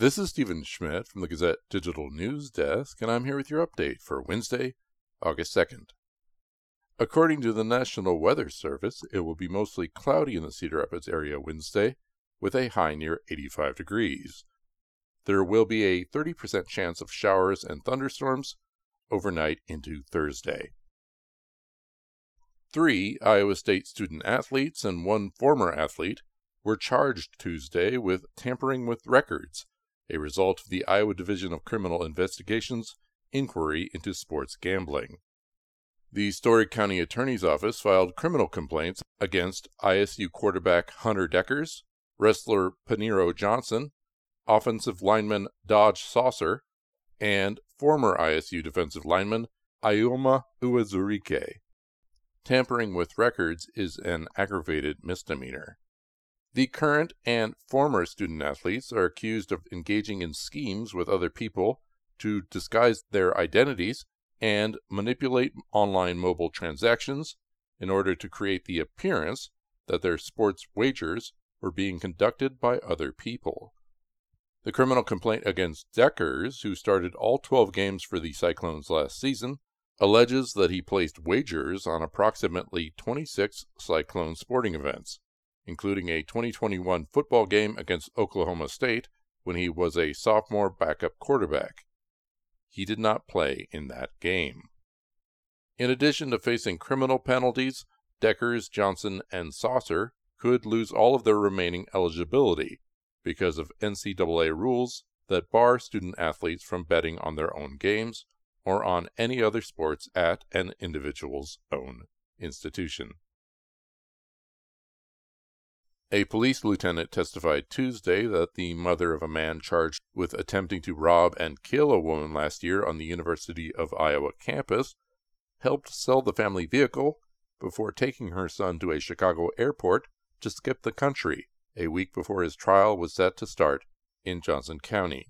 This is Stephen Schmidt from the Gazette Digital News Desk, and I'm here with your update for Wednesday, August 2nd. According to the National Weather Service, it will be mostly cloudy in the Cedar Rapids area Wednesday, with a high near 85 degrees. There will be a 30% chance of showers and thunderstorms overnight into Thursday. Three Iowa State student athletes and one former athlete were charged Tuesday with tampering with records a result of the Iowa Division of Criminal Investigations inquiry into sports gambling. The Story County Attorney's Office filed criminal complaints against ISU quarterback Hunter Dekkers, wrestler Paniro Johnson, offensive lineman Dodge Sauser, and former ISU defensive lineman Eyioma Uwazurike. Tampering with records is an aggravated misdemeanor. The current and former student athletes are accused of engaging in schemes with other people to disguise their identities and manipulate online mobile transactions in order to create the appearance that their sports wagers were being conducted by other people. The criminal complaint against Dekkers, who started all 12 games for the Cyclones last season, alleges that he placed wagers on approximately 26 Cyclone sporting events including a 2021 football game against Oklahoma State when he was a sophomore backup quarterback. He did not play in that game. In addition to facing criminal penalties, Dekkers, Johnson, and Sauser could lose all of their remaining eligibility because of NCAA rules that bar student athletes from betting on their own games or on any other sports at an individual's own institution. A police lieutenant testified Tuesday that the mother of a man charged with attempting to rob and kill a woman last year on the University of Iowa campus helped sell the family vehicle before taking her son to a Chicago airport to skip the country a week before his trial was set to start in Johnson County.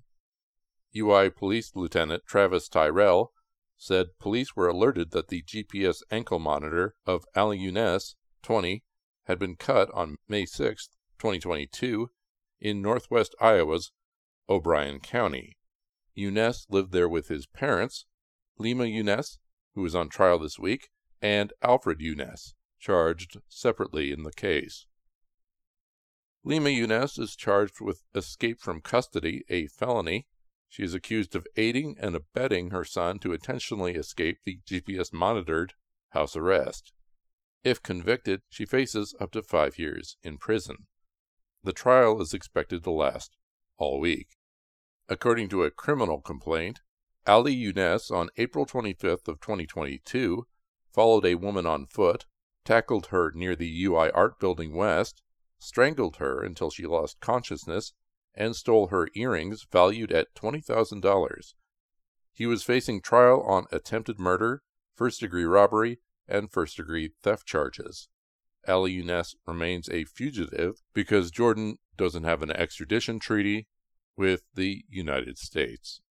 UI Police Lieutenant Travis Tyrell said police were alerted that the GPS ankle monitor of Ali Younes, 20, had been cut on May 6, 2022, in northwest Iowa's O'Brien County. Younes lived there with his parents, Lima Younes, who is on trial this week, and Alfred Younes, charged separately in the case. Lima Younes is charged with escape from custody, a felony. She is accused of aiding and abetting her son to intentionally escape the GPS monitored house arrest. If convicted, she faces up to five years in prison. The trial is expected to last all week. According to a criminal complaint, Ali Younes on April 25th of 2022 followed a woman on foot, tackled her near the UI Art Building West, strangled her until she lost consciousness, and stole her earrings valued at $20,000. He was facing trial on attempted murder, first degree robbery, and first degree theft charges. Ali Younes remains a fugitive because Jordan doesn't have an extradition treaty with the United States.